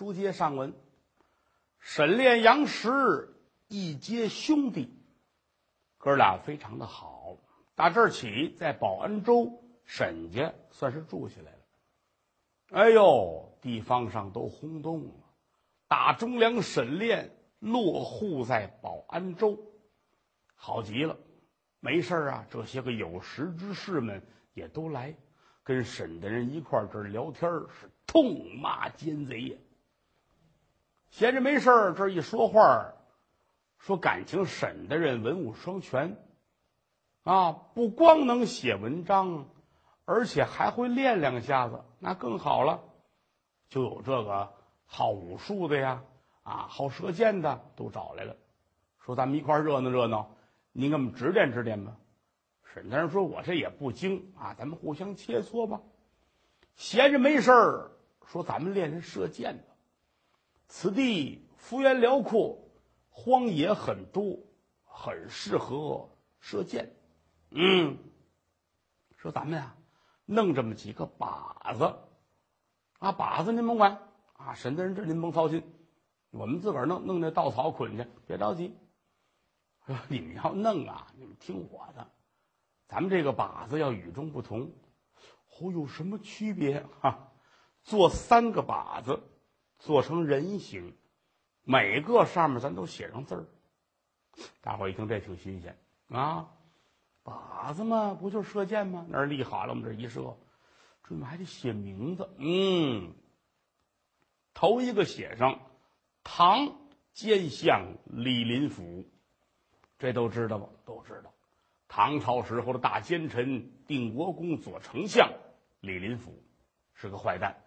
书接上文，沈炼、杨时一结兄弟，哥俩非常的好。打这儿起，在保安州沈家算是住下来了。哎呦，地方上都轰动了，大忠良沈炼落户在保安州，好极了。没事啊，这些个有识之士们也都来跟沈的人一块儿这儿聊天是痛骂奸贼呀。闲着没事儿，这一说话说感情沈的人文武双全，啊，不光能写文章，而且还会练两下子，那更好了。就有这个好武术的呀，啊，好射箭的都找来了，说咱们一块儿热闹热闹，您给我们指点指点吧。沈大人说：“我这也不精啊，咱们互相切磋吧。”闲着没事儿，说咱们练练射箭吧。此地幅员辽阔，荒野很多，很适合射箭。嗯，说咱们呀，弄这么几个靶子，啊，靶子您甭管啊，沈大人这您甭操心，我们自个儿弄弄那稻草捆去，别着急。说你们要弄啊，你们听我的，咱们这个靶子要与众不同。哦，有什么区别啊？做三个靶子。做成人形，每个上面咱都写上字儿。大伙一听这挺新鲜啊，靶子嘛，不就是射箭吗？那儿立好了，我们这一射，这怎么还得写名字？嗯，头一个写上唐奸相李林甫，这都知道吧？都知道，唐朝时候的大奸臣、定国公左丞相李林甫是个坏蛋。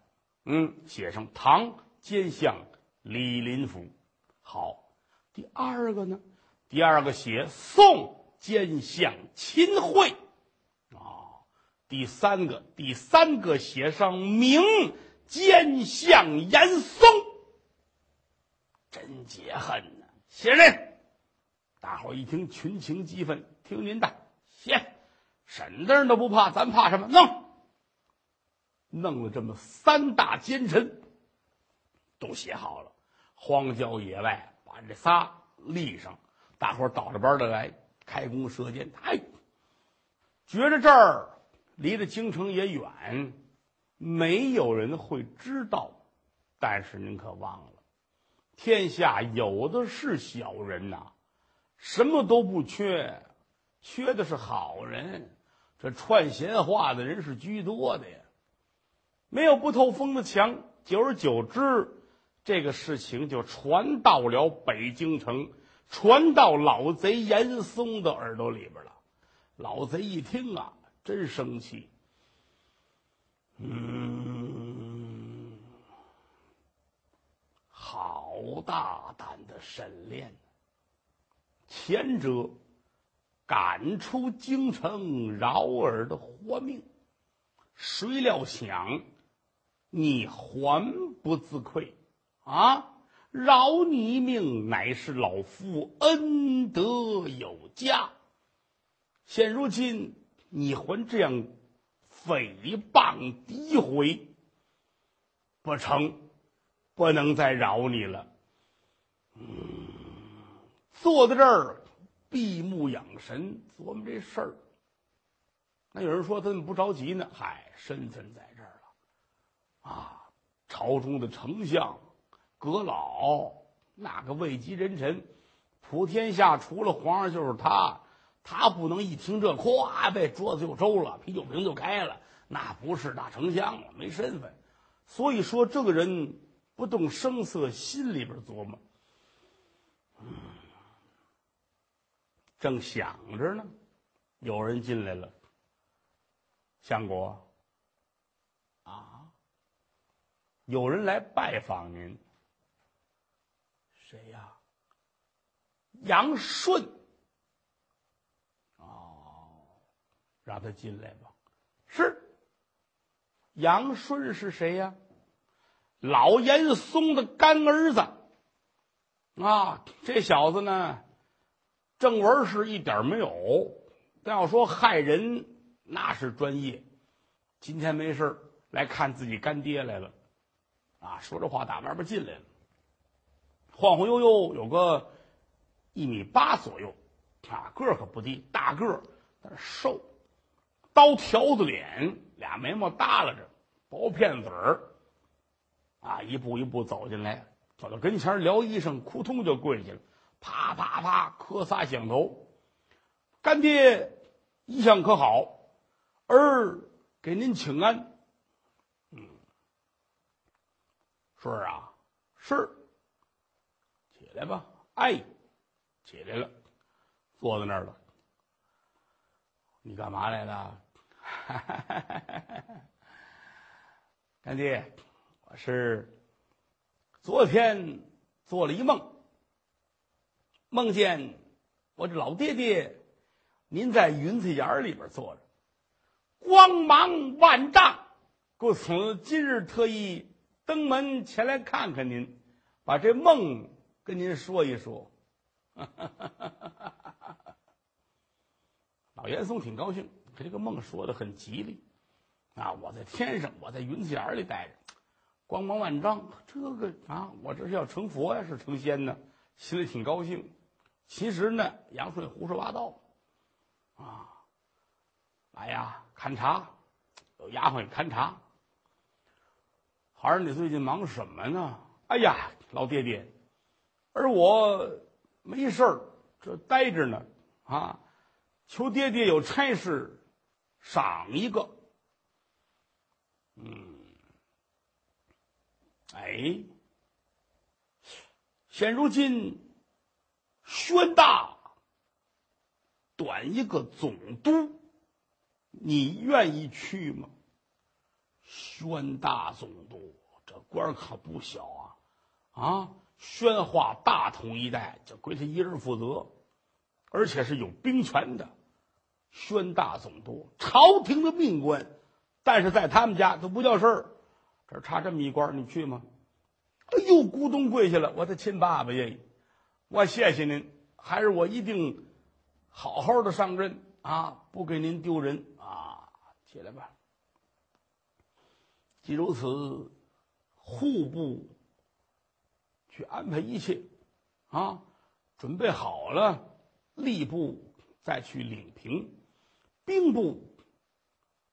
嗯，写上唐。奸相李林甫，好。第二个呢？第二个写宋奸相秦桧，啊。第三个，第三个写上明奸相严嵩，真解恨呐！写人，大伙一听，群情激愤，听您的，写。沈字都不怕，咱怕什么？弄，弄了这么三大奸臣。都写好了，荒郊野外把这仨立上，大伙倒着班的来开弓射箭。哎，觉着这儿离着京城也远，没有人会知道。但是您可忘了，天下有的是小人呐，什么都不缺，缺的是好人。这串闲话的人是居多的呀，没有不透风的墙。久而久之。这个事情就传到了北京城，传到老贼严嵩的耳朵里边了。老贼一听啊，真生气。嗯，好大胆的沈炼！前者赶出京城饶儿的活命，谁料想你还不自愧？啊！饶你一命，乃是老夫恩德有加。现如今你还这样诽谤诋毁，不成，不能再饶你了。嗯，坐在这儿闭目养神，琢磨这事儿。那有人说他怎么不着急呢？嗨，身份在这儿了啊！朝中的丞相。阁老那个位极人臣，普天下除了皇上就是他，他不能一听这，咵被桌子就周了，啤酒瓶就开了，那不是大丞相了，没身份。所以说，这个人不动声色，心里边琢磨，嗯，正想着呢，有人进来了，相国啊，有人来拜访您。谁呀？杨顺。哦，让他进来吧。是。杨顺是谁呀？老严嵩的干儿子。啊，这小子呢，正文是一点没有，但要说害人，那是专业。今天没事来看自己干爹来了。啊，说着话打外边进来了，晃晃悠悠有个一米八左右，啊，个可不低，大个儿，但是瘦，刀条子脸，俩眉毛耷拉着，薄片子儿，啊，一步一步走进来，走到跟前撩衣裳，扑通就跪下了，啪啪啪磕仨响头，干爹一向可好？儿给您请安。顺儿啊，是，来吧，哎，起来了，坐在那儿了。你干嘛来了？干爹，我是昨天做了一梦，梦见我这老爹爹您在云彩眼里边坐着，光芒万丈，故此今日特意。登门前来看看您，把这梦跟您说一说。老严嵩挺高兴，这个梦说的很吉利啊！我在天上，我在云彩眼里待着，光芒万丈。这个啊，我这是要成佛呀，是成仙呢？心里挺高兴。其实呢，杨顺胡说八道啊！来呀，勘察，有丫鬟勘察。孩儿，你最近忙什么呢？哎呀，老爹爹，而我没事儿，这待着呢。啊，求爹爹有差事，赏一个。嗯，哎，现如今宣大短一个总督，你愿意去吗？宣大总督，这官可不小啊！啊，宣化大同一带就归他一人负责，而且是有兵权的。宣大总督，朝廷的命官，但是在他们家都不叫事儿。这差这么一官，你去吗？哎呦，咕咚跪下了！我的亲爸爸耶，我谢谢您，还是我一定好好的上任啊，不给您丢人啊！起来吧。既如此，户部去安排一切，啊，准备好了，吏部再去领平，兵部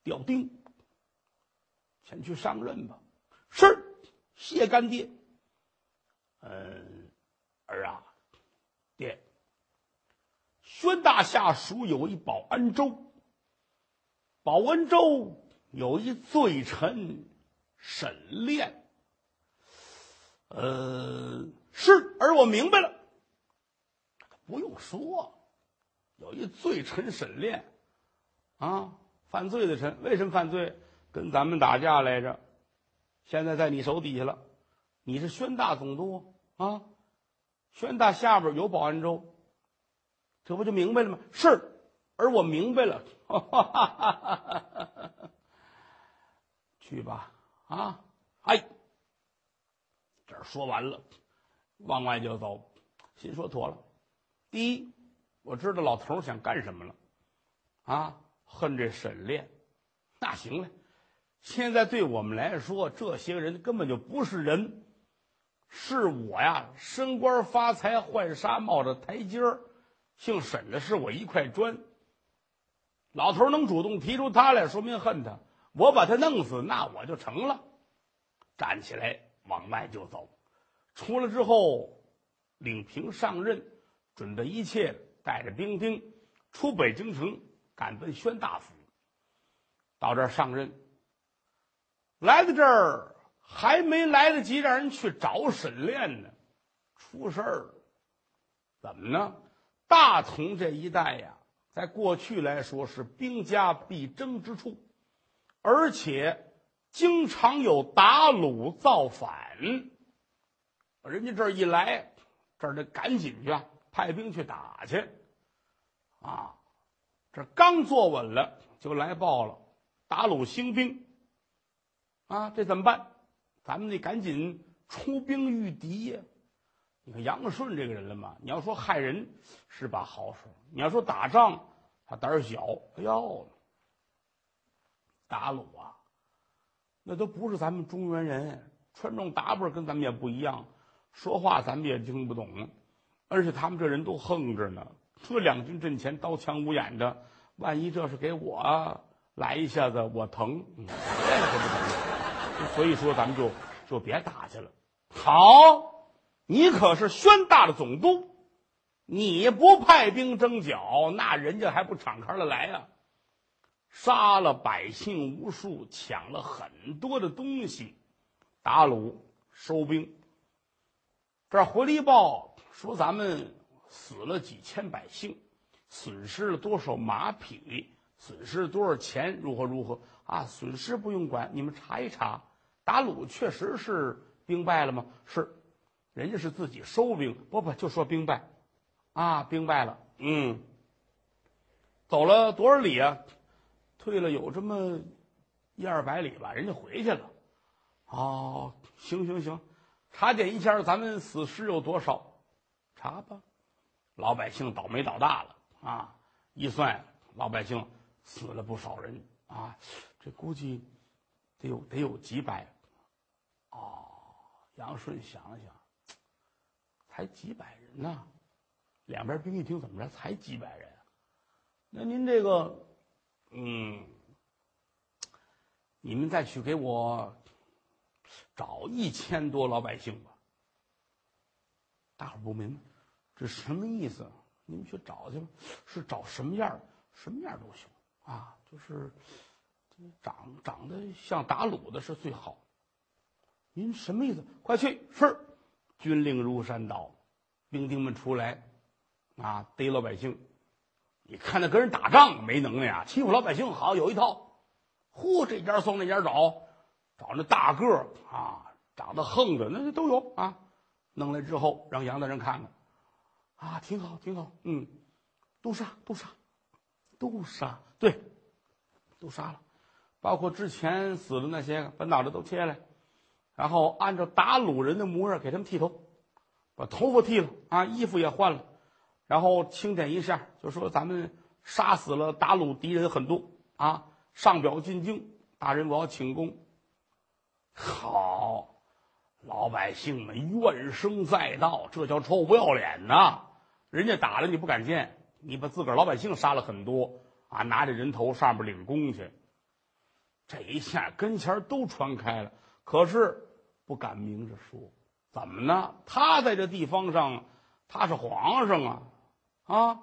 调丁，前去上任吧。是，谢干爹。嗯，儿啊，爹，宣大下属有一保安州，保安州有一罪臣。沈炼，呃，是，而我明白了，不用说，有一罪臣沈炼，啊，犯罪的臣，为什么犯罪？跟咱们打架来着，现在在你手底下了，你是宣大总督啊，宣大下边有保安州，这不就明白了吗？是，而我明白了，哈哈哈哈去吧。啊，哎，这说完了，往外就走，心说妥了。第一，我知道老头想干什么了，啊，恨这沈炼，那行了，现在对我们来说，这些人根本就不是人，是我呀，升官发财换纱帽的台阶儿，姓沈的是我一块砖。老头能主动提出他来，说明恨他。我把他弄死，那我就成了。站起来往外就走，出来之后，领平上任，准备一切，带着兵丁出北京城，赶奔宣大府。到这儿上任，来到这儿还没来得及让人去找沈炼呢，出事儿了。怎么呢？大同这一带呀，在过去来说是兵家必争之处。而且经常有打虏造反，人家这儿一来，这儿得赶紧去啊派兵去打去，啊，这刚坐稳了，就来报了打虏兴兵，啊，这怎么办？咱们得赶紧出兵御敌呀！你看杨顺这个人了嘛，你要说害人是把好手，你要说打仗他胆儿小，哎呦。打虏啊，那都不是咱们中原人，穿着打扮跟咱们也不一样，说话咱们也听不懂，而且他们这人都横着呢。这两军阵前刀枪无眼的，万一这是给我来一下子，我疼，这可不疼。所以说，咱们就就别打去了。好，你可是宣大的总督，你不派兵征剿，那人家还不敞开了来呀？杀了百姓无数，抢了很多的东西，打虏收兵。这回了一报说，咱们。死了几千百姓，损失了多少马匹，损失了多少钱？如何如何啊？损失不用管，你们查一查。打鲁确实是兵败了吗？是，人家是自己收兵，不不就说兵败，啊，兵败了。嗯，走了多少里啊？退了有这么一二百里吧，人家回去了。哦，行行行，查点一下，咱们死尸有多少？查吧。老百姓倒霉倒大了啊！一算，老百姓死了不少人啊，这估计得有得有几百。哦，杨顺想了想，才几百人呢？两边兵一听，怎么着？才几百人？那您这个，嗯，你们再去给我找一千多老百姓吧。大伙不明白。这什么意思？你们去找去吧。是找什么样什么样都行啊。就是长长得像打卤的是最好。您什么意思？快去！是，军令如山倒，兵丁们出来啊，逮老百姓。你看那跟人打仗没能耐啊，欺负老百姓好有一套。嚯，这家送那家找，找那大个儿啊，长得横的那都有啊。弄来之后，让杨大人看看。啊，挺好，挺好，嗯，都杀，都杀，都杀，对，都杀了，包括之前死的那些个，把脑袋都切下来，然后按照打鲁人的模样给他们剃头，把头发剃了啊，衣服也换了，然后清点一下，就说咱们杀死了打鲁敌人很多啊，上表进京，大人我要请功。好，老百姓们怨声载道，这叫臭不要脸呐！人家打了你不敢见，你把自个儿老百姓杀了很多啊！拿着人头上面领功去，这一下跟前都传开了，可是不敢明着说，怎么呢？他在这地方上，他是皇上啊，啊！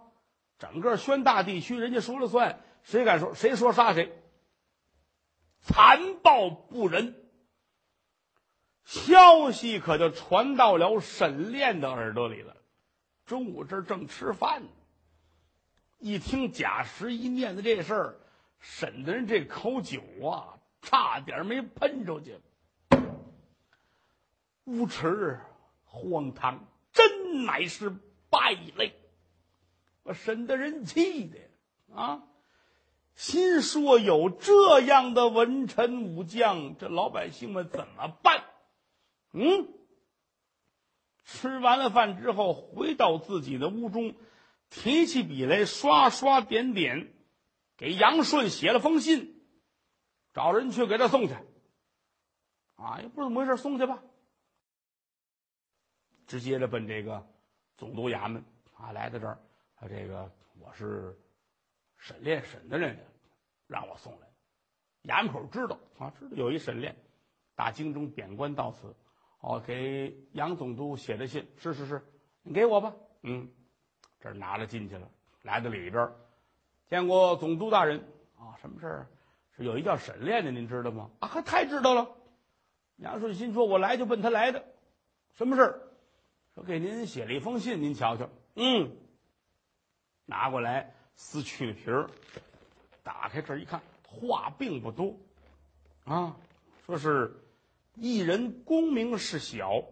整个宣大地区人家说了算，谁敢说谁说杀谁？残暴不仁，消息可就传到了沈炼的耳朵里了。中午这正吃饭呢，一听贾十一念的这事儿，沈的人这口酒啊，差点没喷出去。无耻，荒唐，真乃是败类！把沈的人气的啊，心说有这样的文臣武将，这老百姓们怎么办？嗯。吃完了饭之后，回到自己的屋中，提起笔来，刷刷点点，给杨顺写了封信，找人去给他送去。啊，也不知怎么回事，送去吧。直接的奔这个总督衙门啊，来到这儿，他这个我是沈炼沈的人，让我送来。衙门口知道啊，知道有一沈炼，大京中贬官到此。哦，给杨总督写的信，是是是，你给我吧。嗯，这拿了进去了，来到里边，见过总督大人啊，什么事儿？是有一叫沈炼的，您知道吗？啊，太知道了。杨顺心说：“我来就奔他来的，什么事儿？说给您写了一封信，您瞧瞧。”嗯，拿过来撕去了皮儿，打开这一看，话并不多，啊，说是。一人功名事小，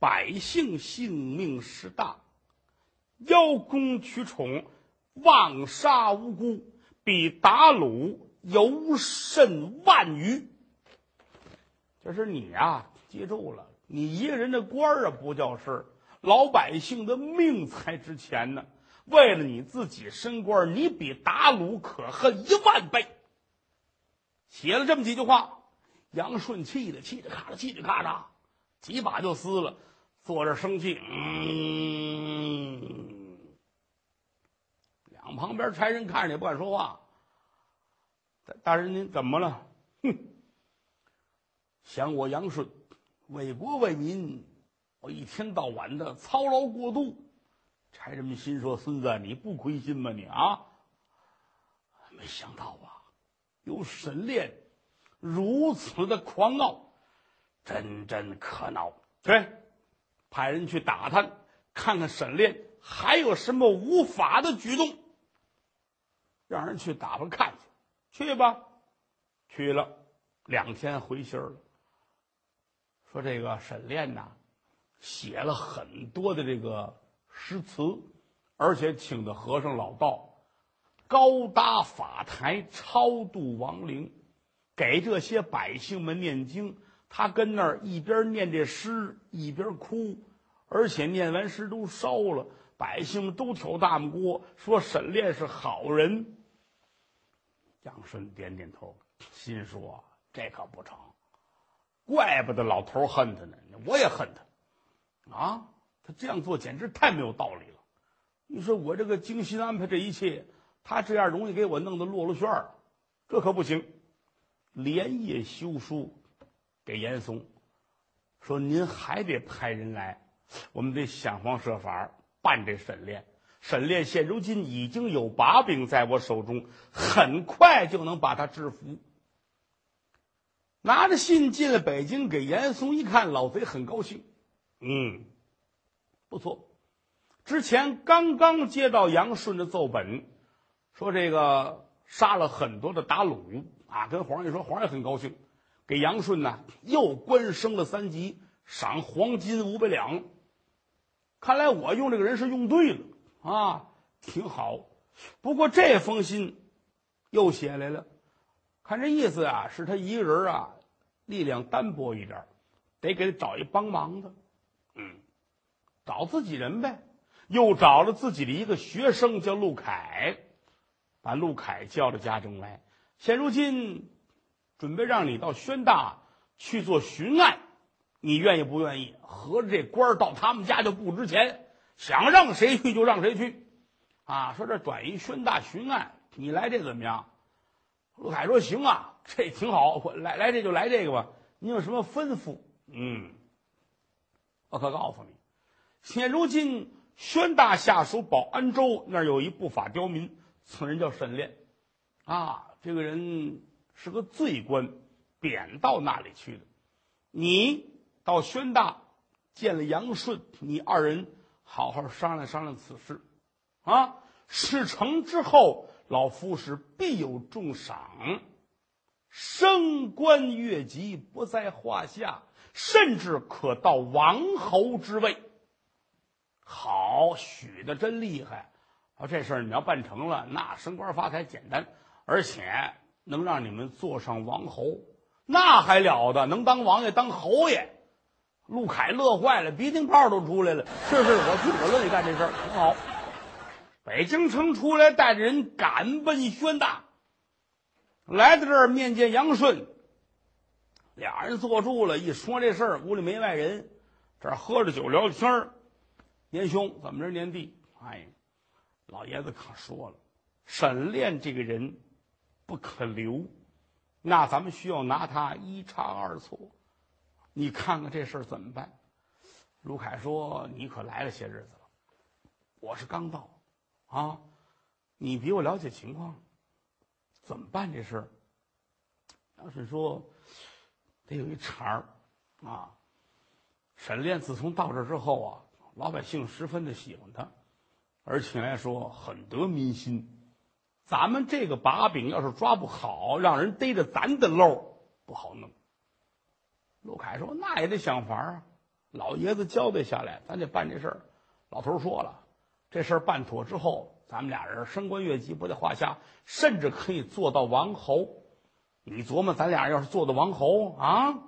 百姓性命事大，邀功取宠，妄杀无辜，比打虏尤甚万余。就是你啊，记住了，你一个人的官儿啊不叫事儿，老百姓的命才值钱呢。为了你自己升官，你比打虏可恨一万倍。写了这么几句话。杨顺气的气的咔嚓，气的咔嚓，几把就撕了，坐这生气。嗯，两旁边差人看着也不敢说话。大大人您怎么了？哼，想我杨顺为国为民，我一天到晚的操劳过度。差人们心说：“孙子，你不亏心吗？你啊！”没想到啊，有沈炼如此的狂傲，真真可恼。去，派人去打探，看看沈炼还有什么无法的举动。让人去打发看去，去吧。去了，两天回信了，说这个沈炼呐，写了很多的这个诗词，而且请的和尚老道。高搭法台，超度亡灵，给这些百姓们念经。他跟那儿一边念这诗，一边哭，而且念完诗都烧了。百姓们都挑大拇锅，说沈炼是好人。杨顺点点头，心说：“这可不成，怪不得老头恨他呢。我也恨他，啊，他这样做简直太没有道理了。你说我这个精心安排这一切。”他这样容易给我弄得落了旋儿，这可不行。连夜修书给严嵩，说您还得派人来，我们得想方设法办这沈炼。沈炼现如今已经有把柄在我手中，很快就能把他制服。拿着信进了北京，给严嵩一看，老贼很高兴。嗯，不错，之前刚刚接到杨顺的奏本。说这个杀了很多的打虏啊，跟皇上一说，皇上也很高兴，给杨顺呢又官升了三级，赏黄金五百两。看来我用这个人是用对了啊，挺好。不过这封信又写来了，看这意思啊，是他一个人啊，力量单薄一点，得给他找一帮忙的。嗯，找自己人呗，又找了自己的一个学生叫陆凯。把陆凯叫到家中来，现如今准备让你到宣大去做巡案，你愿意不愿意？合着这官到他们家就不值钱，想让谁去就让谁去，啊！说这转移宣大巡案，你来这怎么样？陆凯说：“行啊，这挺好，我来来这就来这个吧。你有什么吩咐？嗯，我可告诉你，现如今宣大下属保安州那儿有一不法刁民。”此人叫沈炼，啊，这个人是个罪官，贬到那里去的。你到宣大见了杨顺，你二人好好商量商量此事，啊，事成之后，老夫是必有重赏，升官越级不在话下，甚至可到王侯之位。好，许的真厉害。啊这事儿你要办成了，那升官发财简单，而且能让你们坐上王侯，那还了得？能当王爷当侯爷。陆凯乐坏了，鼻涕泡都出来了。是是，我去，我乐意干这事儿，挺好。北京城出来，带着人赶奔宣大，来到这儿面见杨顺。俩人坐住了，一说这事儿，屋里没外人，这儿喝着酒聊天儿。年兄，怎么着？年弟，哎。老爷子可说了，沈炼这个人不可留，那咱们需要拿他一差二错。你看看这事儿怎么办？卢凯说：“你可来了些日子了，我是刚到，啊，你比我了解情况，怎么办这事儿？”杨顺说：“得有一茬儿，啊，沈炼自从到这之后啊，老百姓十分的喜欢他。”而且来说很得民心，咱们这个把柄要是抓不好，让人逮着咱的漏不好弄。陆凯说：“那也得想法啊，老爷子交代下来，咱得办这事儿。”老头说了，这事儿办妥之后，咱们俩人升官越级不在话下，甚至可以做到王侯。你琢磨，咱俩要是做到王侯啊，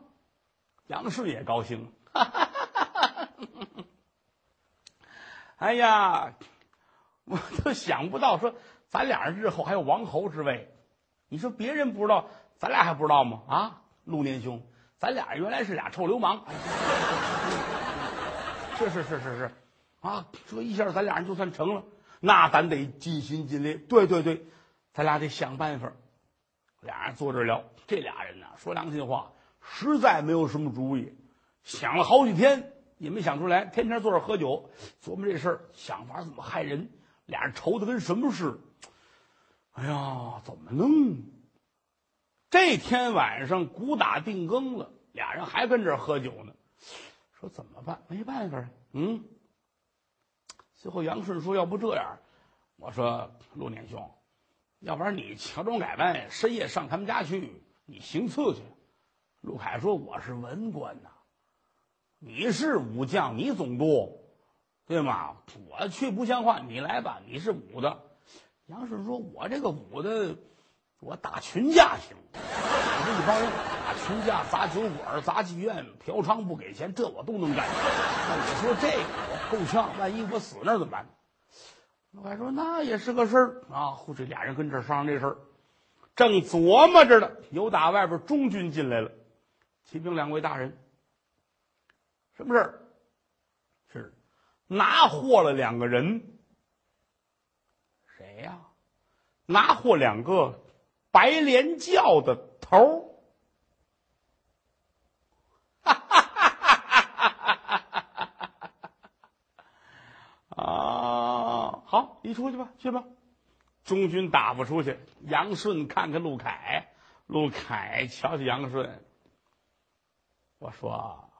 杨顺也高兴。哈哈哎呀！我都想不到，说咱俩人日后还有王侯之位，你说别人不知道，咱俩还不知道吗？啊，陆年兄，咱俩原来是俩臭流氓。是是是是是，啊，这一下咱俩人就算成了，那咱得尽心尽力。对对对，咱俩得想办法。俩人坐这聊，这俩人呢，说良心话，实在没有什么主意，想了好几天也没想出来。天天坐这喝酒，琢磨这事儿，想法怎么害人。俩人愁的跟什么似的。哎呀，怎么弄？这天晚上鼓打定更了，俩人还跟这喝酒呢。说怎么办？没办法。嗯。最后杨顺说：“要不这样，我说陆年兄。”要不然你乔装改扮，深夜上他们家去，你行刺去。陆凯说：“我是文官呐，你是武将，你总督，对吗？我去不像话，你来吧，你是武的。”杨顺说：“我这个武的，我打群架行。我这一帮人打群架、砸酒馆、砸妓院、嫖娼不给钱，这我都能干。那你说这个我够呛，万一我死那怎么办？”老白说那也是个事儿啊！后这俩人跟这商量这事儿，正琢磨着呢，有打外边中军进来了。启禀两位大人，什么事儿？是拿货了两个人。谁呀？拿货两个白莲教的头儿。你出去吧，去吧。中军打发出去。杨顺看看陆凯，陆凯瞧瞧杨顺。我说，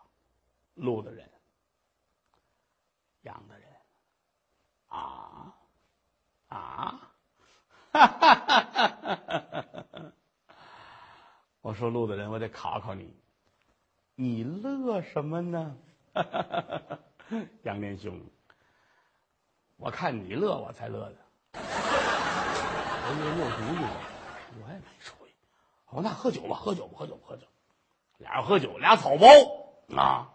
陆的人，杨的人，啊啊，哈哈哈哈哈！我说陆的人，我得考考你，你乐什么呢？杨连兄。我看你乐，我才乐的。我也没主意，我也没主意。哦，那喝酒吧，喝酒吧，喝酒，喝酒。俩人喝酒，俩草包啊，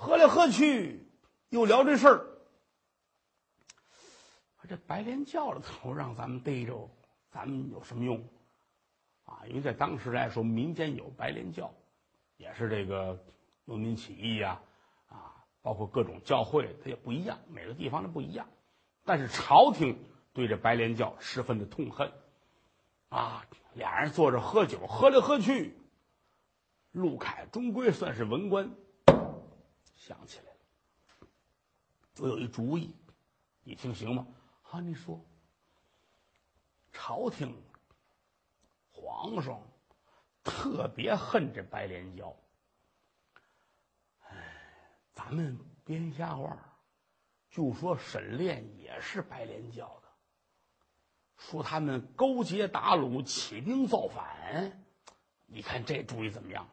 喝来喝去，又聊这事儿。这白莲教的头让咱们逮着，咱们有什么用？啊，因为在当时来说，民间有白莲教，也是这个农民起义呀，啊，包括各种教会，它也不一样，每个地方的不一样。但是朝廷对这白莲教十分的痛恨，啊，俩人坐着喝酒，喝来喝去，陆凯终归算是文官，想起来了，我有一主意，你听行吗？啊，你说，朝廷皇上特别恨这白莲教，哎，咱们编瞎话。就说沈炼也是白莲教的，说他们勾结打虏、起兵造反，你看这主意怎么样？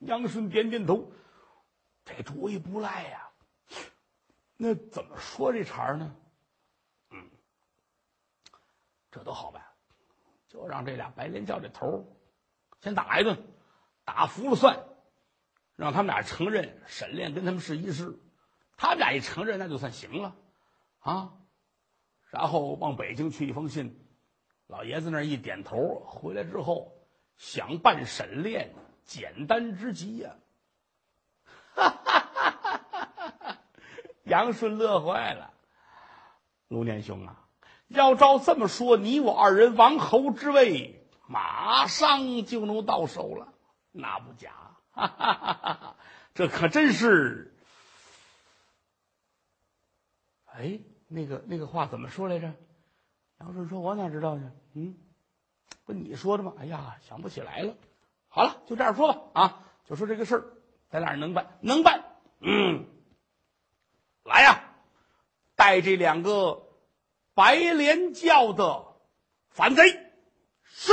杨顺点点头，这主意不赖呀。那怎么说这茬呢？嗯，这都好办，就让这俩白莲教这头先打一顿，打服了算。让他们俩承认沈炼跟他们是一师，他们俩一承认，那就算行了，啊，然后往北京去一封信，老爷子那一点头，回来之后想办沈炼，简单之极呀！哈哈哈哈哈！杨顺乐坏了，卢年兄啊，要照这么说，你我二人王侯之位马上就能到手了，那不假。哈哈哈哈哈！这可真是……哎，那个那个话怎么说来着？杨顺说：“我哪知道呢？嗯，不你说的吗？哎呀，想不起来了。好了，就这样说吧。啊，就说这个事儿，咱俩能办，能办。嗯，来呀，带这两个白莲教的反贼，是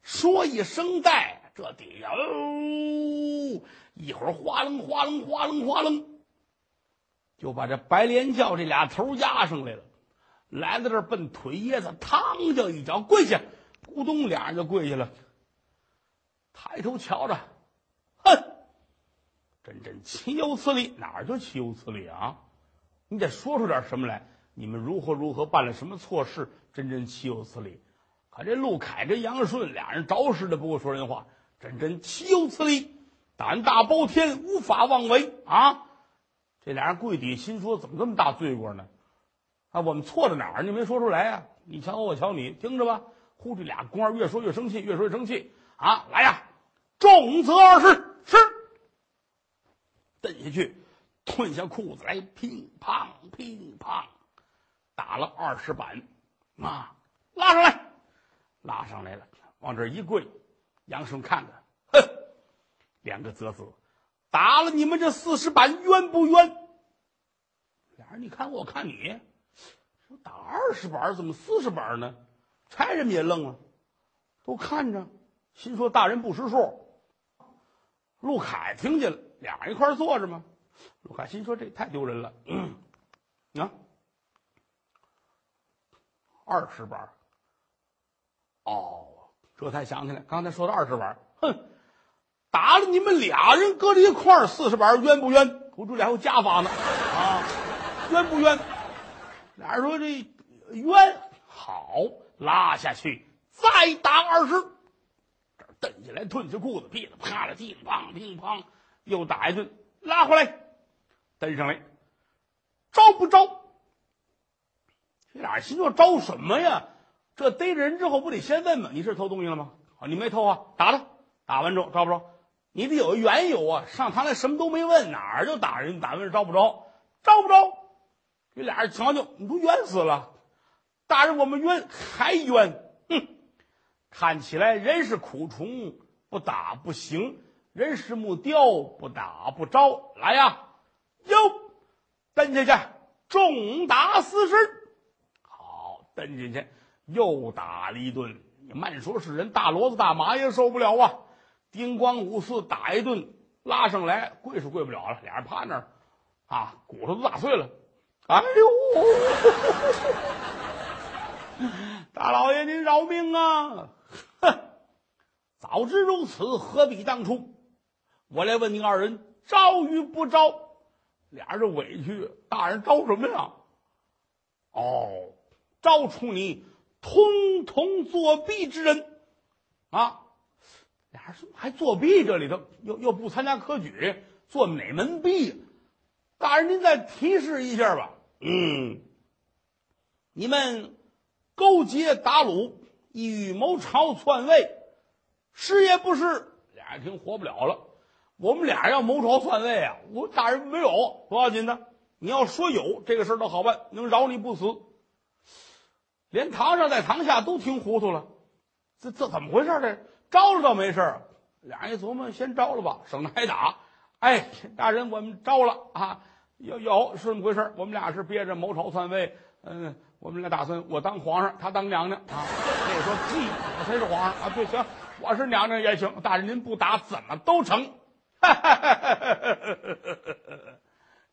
说一声带。”这底下哦，一会儿哗楞哗楞哗楞哗楞，就把这白莲教这俩头压上来了。来到这儿，奔腿叶子，嘡就一脚跪下，咕咚，俩人就跪下了。抬头瞧着，哼，真真岂有此理！哪儿就岂有此理啊？你得说出点什么来。你们如何如何办了什么错事？真真岂有此理！可这陆凯跟杨顺俩人着实的不会说人话，真真岂有此理！胆大包天，无法妄为啊！这俩人跪底，心说怎么这么大罪过呢？啊，我们错在哪儿？你没说出来呀？你瞧我，我瞧你，听着吧。呼，这俩官越说越生气，越说越生气啊！来呀，重责二十，是。蹬下去，褪下裤子来，乒乓乒乓，打了二十板，啊，拉上来，拉上来了，往这一跪，杨顺看看，哼，两个啧啧，打了你们这四十板冤不冤？俩人你看我看你，说打二十板怎么四十板呢？差人们也愣了，都看着，心说大人不识数。陆凯听见了。俩人一块坐着嘛？陆凯心说：“这太丢人了。”啊，二十板哦，这才想起来，刚才说的二十板哼，打了你们俩人搁在一块儿，四十板冤不冤？我这俩还有加法呢啊，冤不冤？俩人说这冤，好，拉下去，再打二十。蹬起来，褪下裤子，噼里啪啦，乒乓乒乓。又打一顿，拉回来，蹬上来，招不招？这俩心说招什么呀？这逮着人之后不得先问吗？你是偷东西了吗？啊，你没偷啊？打他，打完之后招不招？你得有缘由啊！上堂来什么都没问，哪儿就打人？打问招不招？招不招？这俩人瞧瞧，你都冤死了？大人，我们冤还冤？哼！看起来人是苦虫，不打不行。人是木雕，不打不招。来呀，哟，蹬下去，重打四十。好，蹬进去，又打了一顿。你慢说是人，大骡子大马也受不了啊！丁光五四打一顿，拉上来，跪是跪不了了，俩人趴那儿，啊，骨头都打碎了。哎呦，大老爷您饶命啊！早知如此，何必当初？我来问你二人招与不招？俩人委屈，大人招什么呀？哦，招出你通通作弊之人啊！俩人说还作弊，这里头又又不参加科举，做哪门弊？大人您再提示一下吧。嗯，你们勾结打虏，欲谋朝篡位，是也不是？俩人听活不了了。我们俩要谋朝篡位啊！我大人没有不要紧的，你要说有这个事儿倒好办，能饶你不死。连堂上在堂下都听糊涂了，这这怎么回事？这招了倒没事俩人一琢磨，先招了吧，省得挨打。哎，大人，我们招了啊！有有是这么回事我们俩是憋着谋朝篡位，嗯，我们俩打算我当皇上，他当娘娘啊。那说屁，我才是皇上啊！对，行，我是娘娘也行。大人您不打怎么都成。哈哈哈哈哈！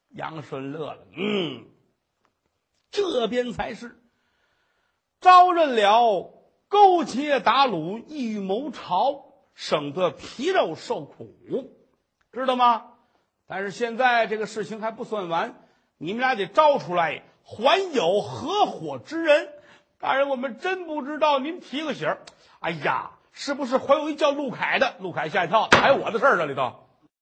杨顺乐了，嗯，这边才是招认了勾结打虏、意欲谋朝，省得皮肉受苦，知道吗？但是现在这个事情还不算完，你们俩得招出来，还有合伙之人。大人，我们真不知道，您提个醒儿。哎呀，是不是还有一叫陆凯的？陆凯吓一跳，还有我的事儿这里头。